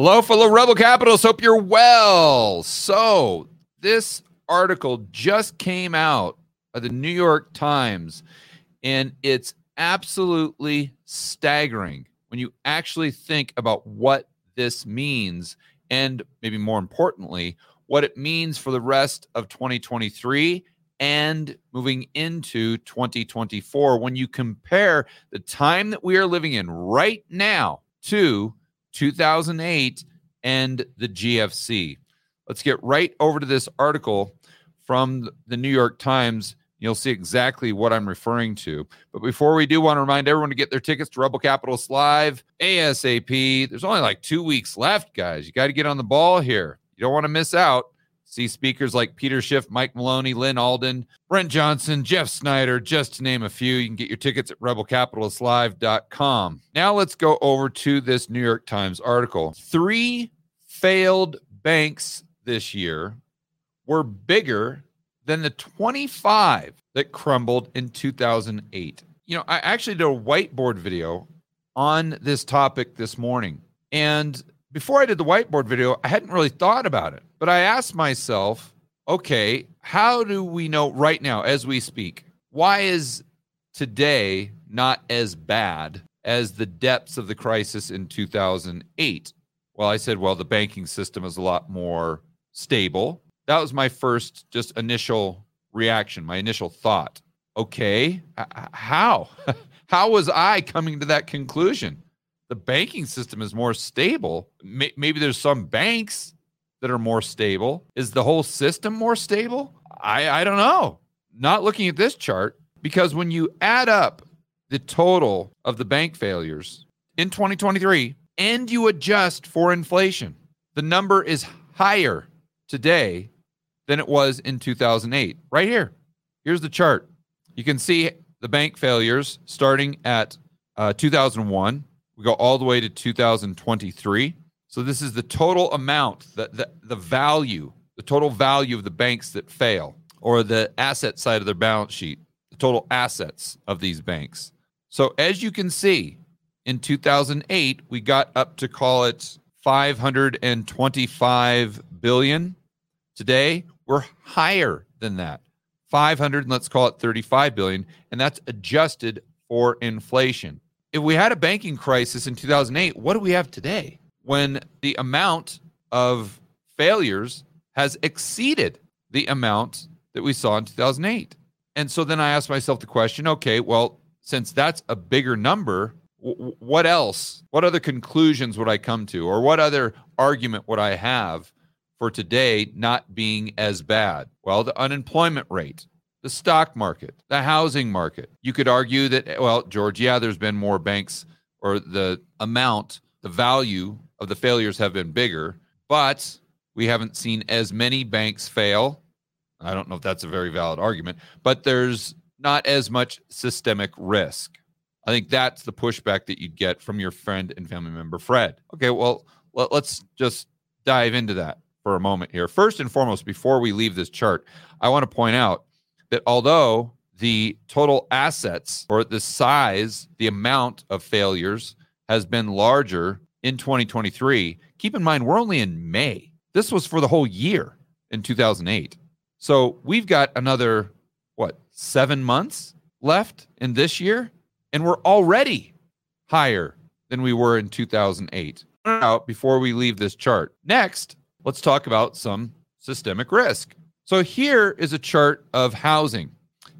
Hello, fellow Rebel Capitalists. Hope you're well. So, this article just came out of the New York Times, and it's absolutely staggering when you actually think about what this means, and maybe more importantly, what it means for the rest of 2023 and moving into 2024 when you compare the time that we are living in right now to 2008 and the GFC. Let's get right over to this article from the New York Times. You'll see exactly what I'm referring to. But before we do, want to remind everyone to get their tickets to Rebel Capitalists Live ASAP. There's only like two weeks left, guys. You got to get on the ball here. You don't want to miss out. See speakers like Peter Schiff, Mike Maloney, Lyn Alden, Brent Johnson, Jeff Snider, just to name a few. You can get your tickets at rebelcapitalistlive.com. Now let's go over to this New York Times article. Three failed banks this year were bigger than the 25 that crumbled in 2008. You know, I actually did a whiteboard video on this topic this morning. And before I did the whiteboard video, I hadn't really thought about it. But I asked myself, okay, how do we know right now as we speak? Why is today not as bad as the depths of the crisis in 2008? Well, I said, well, the banking system is a lot more stable. That was my first just initial reaction, my initial thought. Okay, how? how was I coming to that conclusion? The banking system is more stable. Maybe there's some banks that are more stable. Is the whole system more stable? I, I don't know. Not looking at this chart because when you add up the total of the bank failures in 2023 and you adjust for inflation, the number is higher today than it was in 2008. Right here. Here's the chart. You can see the bank failures starting at uh, 2001 we go all the way to 2023. So this is the total amount, the, the, the value, the total value of the banks that fail, or the asset side of their balance sheet, the total assets of these banks. So as you can see, in 2008, we got up to call it 525 billion. Today, we're higher than that. 500, let's call it 35 billion, and that's adjusted for inflation if we had a banking crisis in 2008, what do we have today when the amount of failures has exceeded the amount that we saw in 2008? And so then I asked myself the question okay, well, since that's a bigger number, what else? What other conclusions would I come to? Or what other argument would I have for today not being as bad? Well, the unemployment rate the stock market, the housing market. You could argue that, well, George, yeah, there's been more banks or the amount, the value of the failures have been bigger, but we haven't seen as many banks fail. I don't know if that's a very valid argument, but there's not as much systemic risk. I think that's the pushback that you'd get from your friend and family member, Fred. Okay, well, let's just dive into that for a moment here. First and foremost, before we leave this chart, I want to point out that although the total assets or the size, the amount of failures has been larger in 2023, keep in mind we're only in May. This was for the whole year in 2008. So we've got another, what, seven months left in this year? And we're already higher than we were in 2008. Out before we leave this chart. Next, let's talk about some systemic risk. So here is a chart of housing.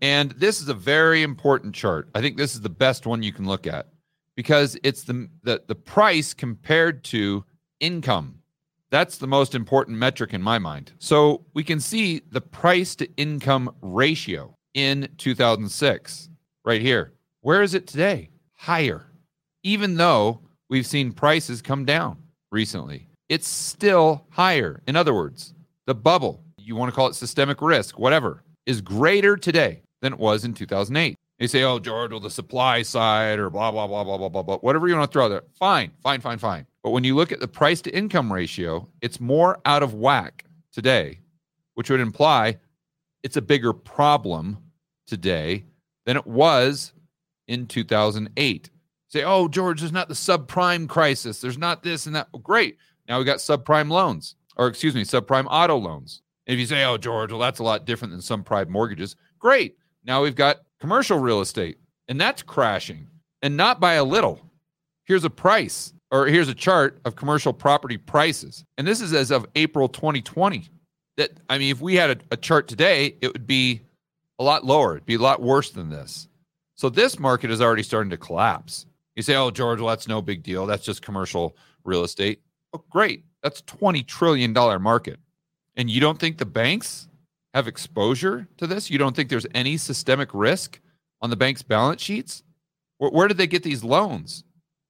And this is a very important chart. I think this is the best one you can look at because it's the, the, the price compared to income. That's the most important metric in my mind. So we can see the price to income ratio in 2006 right here. Where is it today? Higher. Even though we've seen prices come down recently, it's still higher. In other words, the bubble you want to call it systemic risk, whatever, is greater today than it was in 2008. They say, oh, George, well, the supply side or blah, blah, blah, blah, blah, blah, blah, whatever you want to throw there. Fine, fine, fine, fine. But when you look at the price to income ratio, it's more out of whack today, which would imply it's a bigger problem today than it was in 2008. Say, oh, George, there's not the subprime crisis. There's not this and that. Well, great. Now we got subprime loans, or excuse me, subprime auto loans. If you say, oh, George, well, that's a lot different than some private mortgages, great. Now we've got commercial real estate, and that's crashing, and not by a little. Here's a price, or here's a chart of commercial property prices. And this is as of April 2020. That, I mean, if we had a, a chart today, it would be a lot lower. It'd be a lot worse than this. So this market is already starting to collapse. You say, oh, George, well, that's no big deal. That's just commercial real estate. Oh, great. That's $20 trillion market. And you don't think the banks have exposure to this? You don't think there's any systemic risk on the bank's balance sheets? Where, where did they get these loans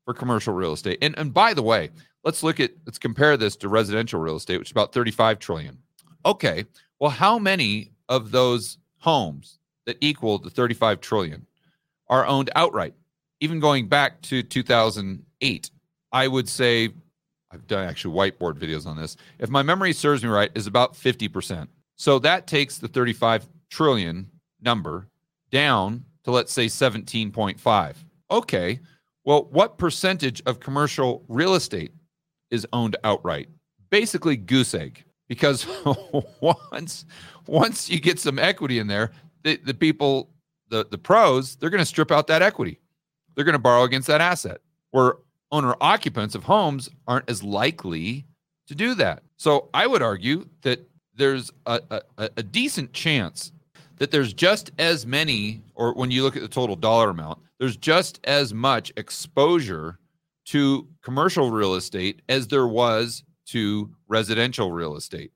for commercial real estate? And, and by the way, let's look at, let's compare this to residential real estate, which is about 35 trillion. Okay. Well, how many of those homes that equal the 35 trillion are owned outright? Even going back to 2008, I would say I've done actually whiteboard videos on this. If my memory serves me right, is about 50%. So that takes the 35 trillion number down to let's say 17.5. Okay. Well, what percentage of commercial real estate is owned outright? Basically goose egg because once once you get some equity in there, the, the people the the pros, they're going to strip out that equity. They're going to borrow against that asset. Where owner occupants of homes aren't as likely to do that. So I would argue that there's a, a, a decent chance that there's just as many, or when you look at the total dollar amount, there's just as much exposure to commercial real estate as there was to residential real estate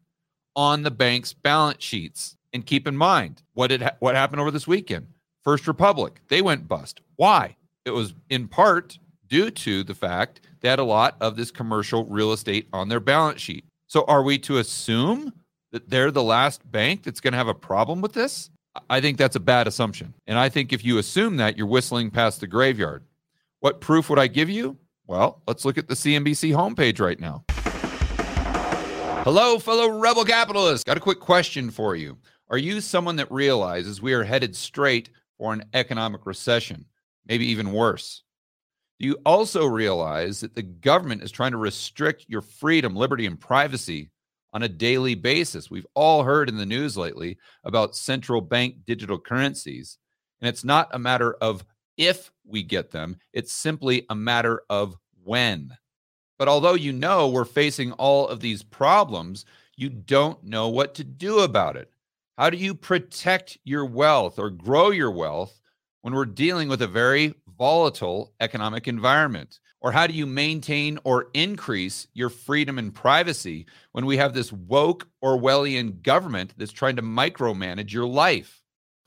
on the bank's balance sheets. And keep in mind what did ha- what happened over this weekend. First Republic, they went bust. Why? It was in part due to the fact they had a lot of this commercial real estate on their balance sheet. So are we to assume that they're the last bank that's going to have a problem with this? I think that's a bad assumption. And I think if you assume that, you're whistling past the graveyard. What proof would I give you? Well, let's look at the CNBC homepage right now. Hello, fellow rebel capitalists. Got a quick question for you. Are you someone that realizes we are headed straight for an economic recession, maybe even worse? You also realize that the government is trying to restrict your freedom, liberty, and privacy on a daily basis? We've all heard in the news lately about central bank digital currencies. And it's not a matter of if we get them, it's simply a matter of when. But although you know we're facing all of these problems, you don't know what to do about it. How do you protect your wealth or grow your wealth when we're dealing with a very volatile economic environment? Or how do you maintain or increase your freedom and privacy when we have this woke Orwellian government that's trying to micromanage your life?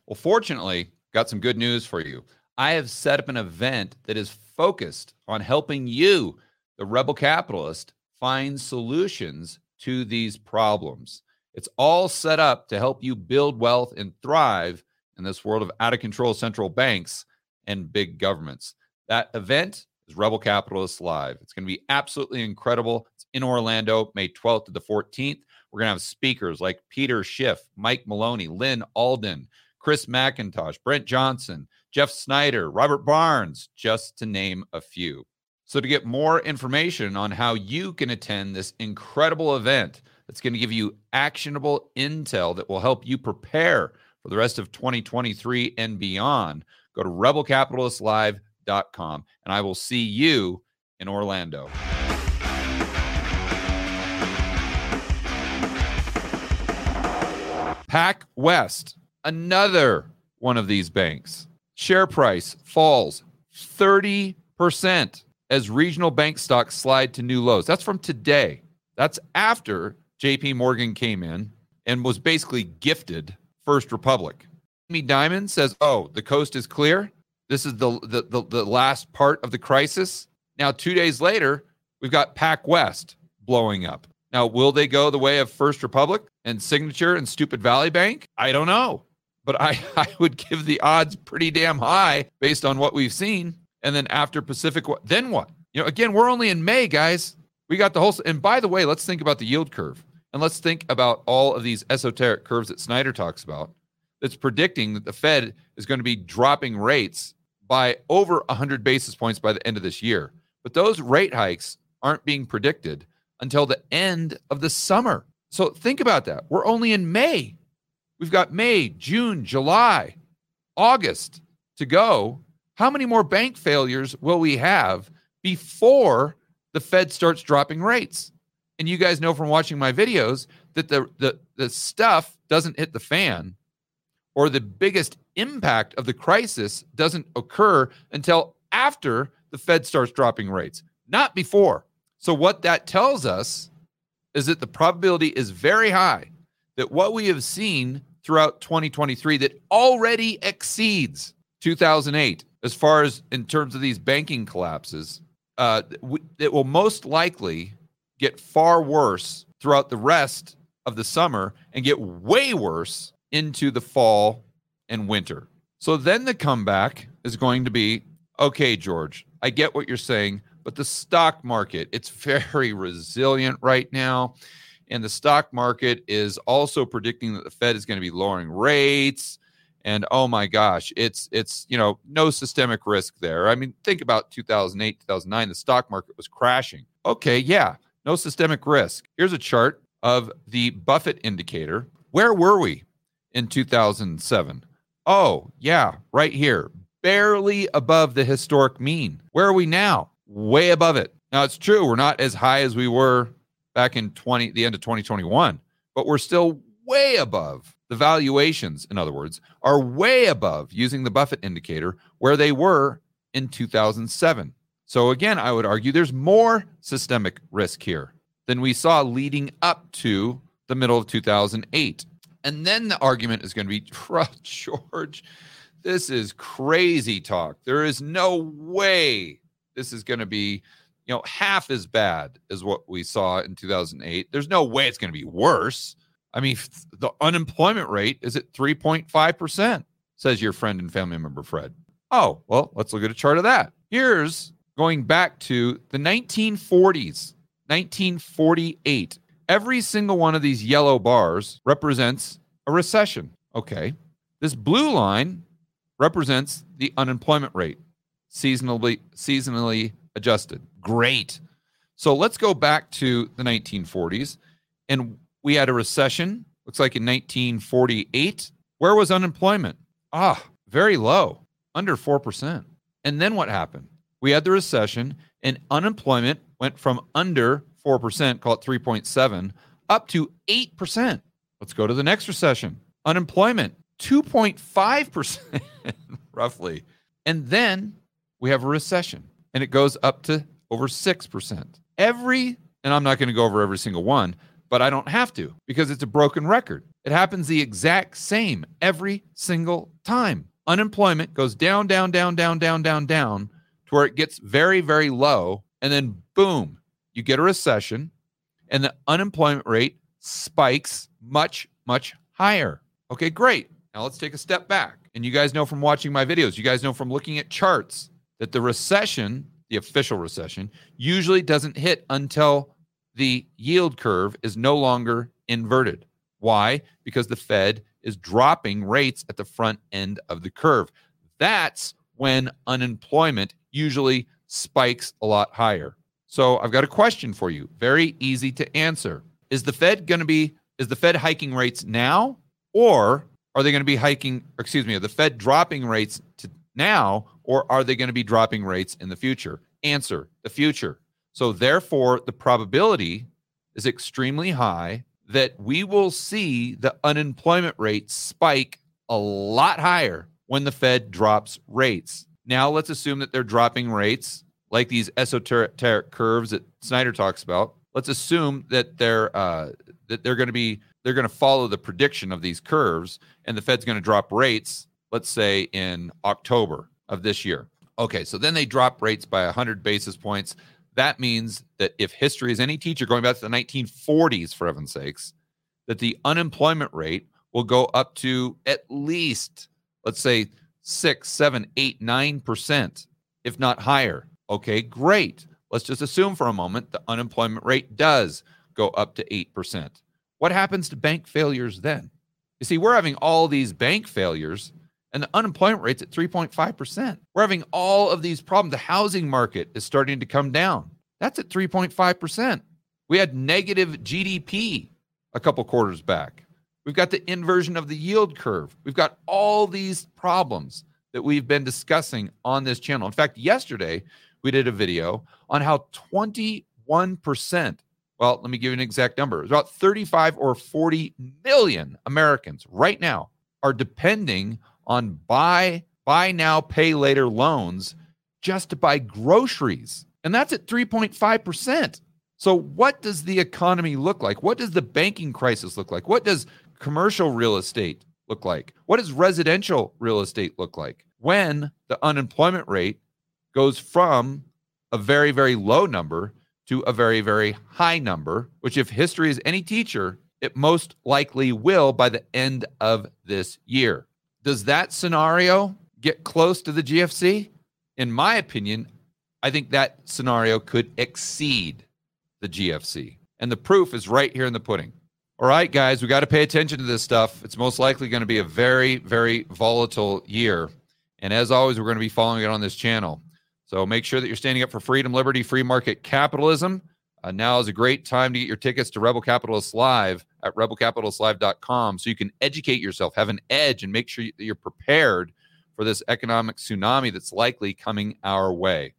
Well, fortunately, got some good news for you. I have set up an event that is focused on helping you, the rebel capitalist, find solutions to these problems. It's all set up to help you build wealth and thrive in this world of out of control central banks and big governments. That event is Rebel Capitalists Live. It's going to be absolutely incredible. It's in Orlando, May 12th to the 14th. We're going to have speakers like Peter Schiff, Mike Maloney, Lyn Alden, Chris MacIntosh, Brent Johnson, Jeff Snider, Robert Barnes, just to name a few. So, to get more information on how you can attend this incredible event that's going to give you actionable intel that will help you prepare for the rest of 2023 and beyond, Go to rebelcapitalistlive.com and I will see you in Orlando. Pac West, another one of these banks. Share price falls 30% as regional bank stocks slide to new lows. That's from today. That's after JP Morgan came in and was basically gifted First Republic. Jamie Dimon says, "Oh, the coast is clear. This is the, the the the, last part of the crisis." Now, two days later, we've got PacWest blowing up. Now, will they go the way of First Republic and Signature and Stupid Valley Bank? I don't know, but I I would give the odds pretty damn high based on what we've seen. And then after Pacific, What then what? You know, again, we're only in May, guys. We got the whole. And by the way, let's think about the yield curve, and let's think about all of these esoteric curves that Snider talks about that's predicting that the Fed is going to be dropping rates by over 100 basis points by the end of this year. But those rate hikes aren't being predicted until the end of the summer. So think about that. We're only in May. We've got May, June, July, August to go. How many more bank failures will we have before the Fed starts dropping rates? And you guys know from watching my videos that the, the, the stuff doesn't hit the fan or the biggest impact of the crisis doesn't occur until after the Fed starts dropping rates, not before. So, what that tells us is that the probability is very high that what we have seen throughout 2023 that already exceeds 2008 as far as in terms of these banking collapses uh, it will most likely get far worse throughout the rest of the summer and get way worse into the fall and winter. So then the comeback is going to be okay, George, I get what you're saying, but the stock market, it's very resilient right now. And the stock market is also predicting that the Fed is going to be lowering rates. And oh my gosh, it's it's you know no systemic risk there. I mean, think about 2008, 2009. The stock market was crashing. Okay, yeah, no systemic risk. Here's a chart of the Buffett indicator. Where were we in 2007? Oh, yeah, right here, barely above the historic mean. Where are we now? Way above it. Now, it's true, we're not as high as we were back in 20 the end of 2021, but we're still way above the valuations, in other words, are way above using the Buffett indicator where they were in 2007. So again, I would argue there's more systemic risk here than we saw leading up to the middle of 2008. And then the argument is going to be, George, this is crazy talk. There is no way this is going to be, you know, half as bad as what we saw in 2008. There's no way it's going to be worse. I mean, the unemployment rate is at 3.5%, says your friend and family member Fred. Oh, well, let's look at a chart of that. Here's going back to the 1940s, 1948. Every single one of these yellow bars represents a recession. Okay. This blue line represents the unemployment rate, seasonally seasonally adjusted. Great. So let's go back to the 1940s and we had a recession, looks like in 1948. Where was unemployment? Ah, very low, under 4%. And then what happened? We had the recession and unemployment went from under 4%, call it 3.7, up to 8%. Let's go to the next recession. Unemployment, 2.5%, roughly. And then we have a recession and it goes up to over 6%. Every, and I'm not going to go over every single one, but I don't have to because it's a broken record. It happens the exact same every single time. Unemployment goes down, down, down, down, down, down, down to where it gets very, very low. And then boom, you get a recession and the unemployment rate spikes much, much higher. Okay, great. Now let's take a step back. And you guys know from watching my videos, you guys know from looking at charts that the recession, the official recession, usually doesn't hit until the yield curve is no longer inverted. Why? Because the Fed is dropping rates at the front end of the curve. That's when unemployment usually spikes a lot higher. So I've got a question for you. Very easy to answer. Is the Fed going to be is the Fed hiking rates now or are they going to be hiking excuse me, the Fed dropping rates to now or are they going to be dropping rates in the future? Answer, the future. So, therefore, the probability is extremely high that we will see the unemployment rate spike a lot higher when the Fed drops rates. Now, let's assume that they're dropping rates like these esoteric curves that Snider talks about. Let's assume that they're uh, that they're going to be they're going to follow the prediction of these curves, and the Fed's going to drop rates. Let's say in October of this year. Okay, so then they drop rates by 100 basis points. That means that if history is any teacher going back to the 1940s, for heaven's sakes, that the unemployment rate will go up to at least, let's say, six, seven, eight, nine percent, if not higher. Okay, great. Let's just assume for a moment the unemployment rate does go up to 8%. What happens to bank failures then? You see, we're having all these bank failures and the unemployment rate's at 3.5%. We're having all of these problems. The housing market is starting to come down. That's at 3.5%. We had negative GDP a couple quarters back. We've got the inversion of the yield curve. We've got all these problems that we've been discussing on this channel. In fact, yesterday we did a video on how 21%, well, let me give you an exact number, it's about 35 or 40 million Americans right now are depending on buy buy now pay later loans just to buy groceries. And that's at 3.5%. So what does the economy look like? What does the banking crisis look like? What does commercial real estate look like? What does residential real estate look like? When the unemployment rate goes from a very, very low number to a very, very high number, which, if history is any teacher, it most likely will by the end of this year. Does that scenario get close to the GFC? In my opinion, I think that scenario could exceed the GFC. And the proof is right here in the pudding. All right, guys, we got to pay attention to this stuff. It's most likely going to be a very, very volatile year. And as always, we're going to be following it on this channel. So make sure that you're standing up for freedom, liberty, free market capitalism. Uh, now is a great time to get your tickets to Rebel Capitalists Live at rebelcapitalistlive.com so you can educate yourself, have an edge, and make sure that you're prepared for this economic tsunami that's likely coming our way.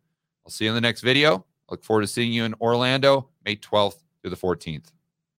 I'll see you in the next video. Look forward to seeing you in Orlando, May 12th through the 14th.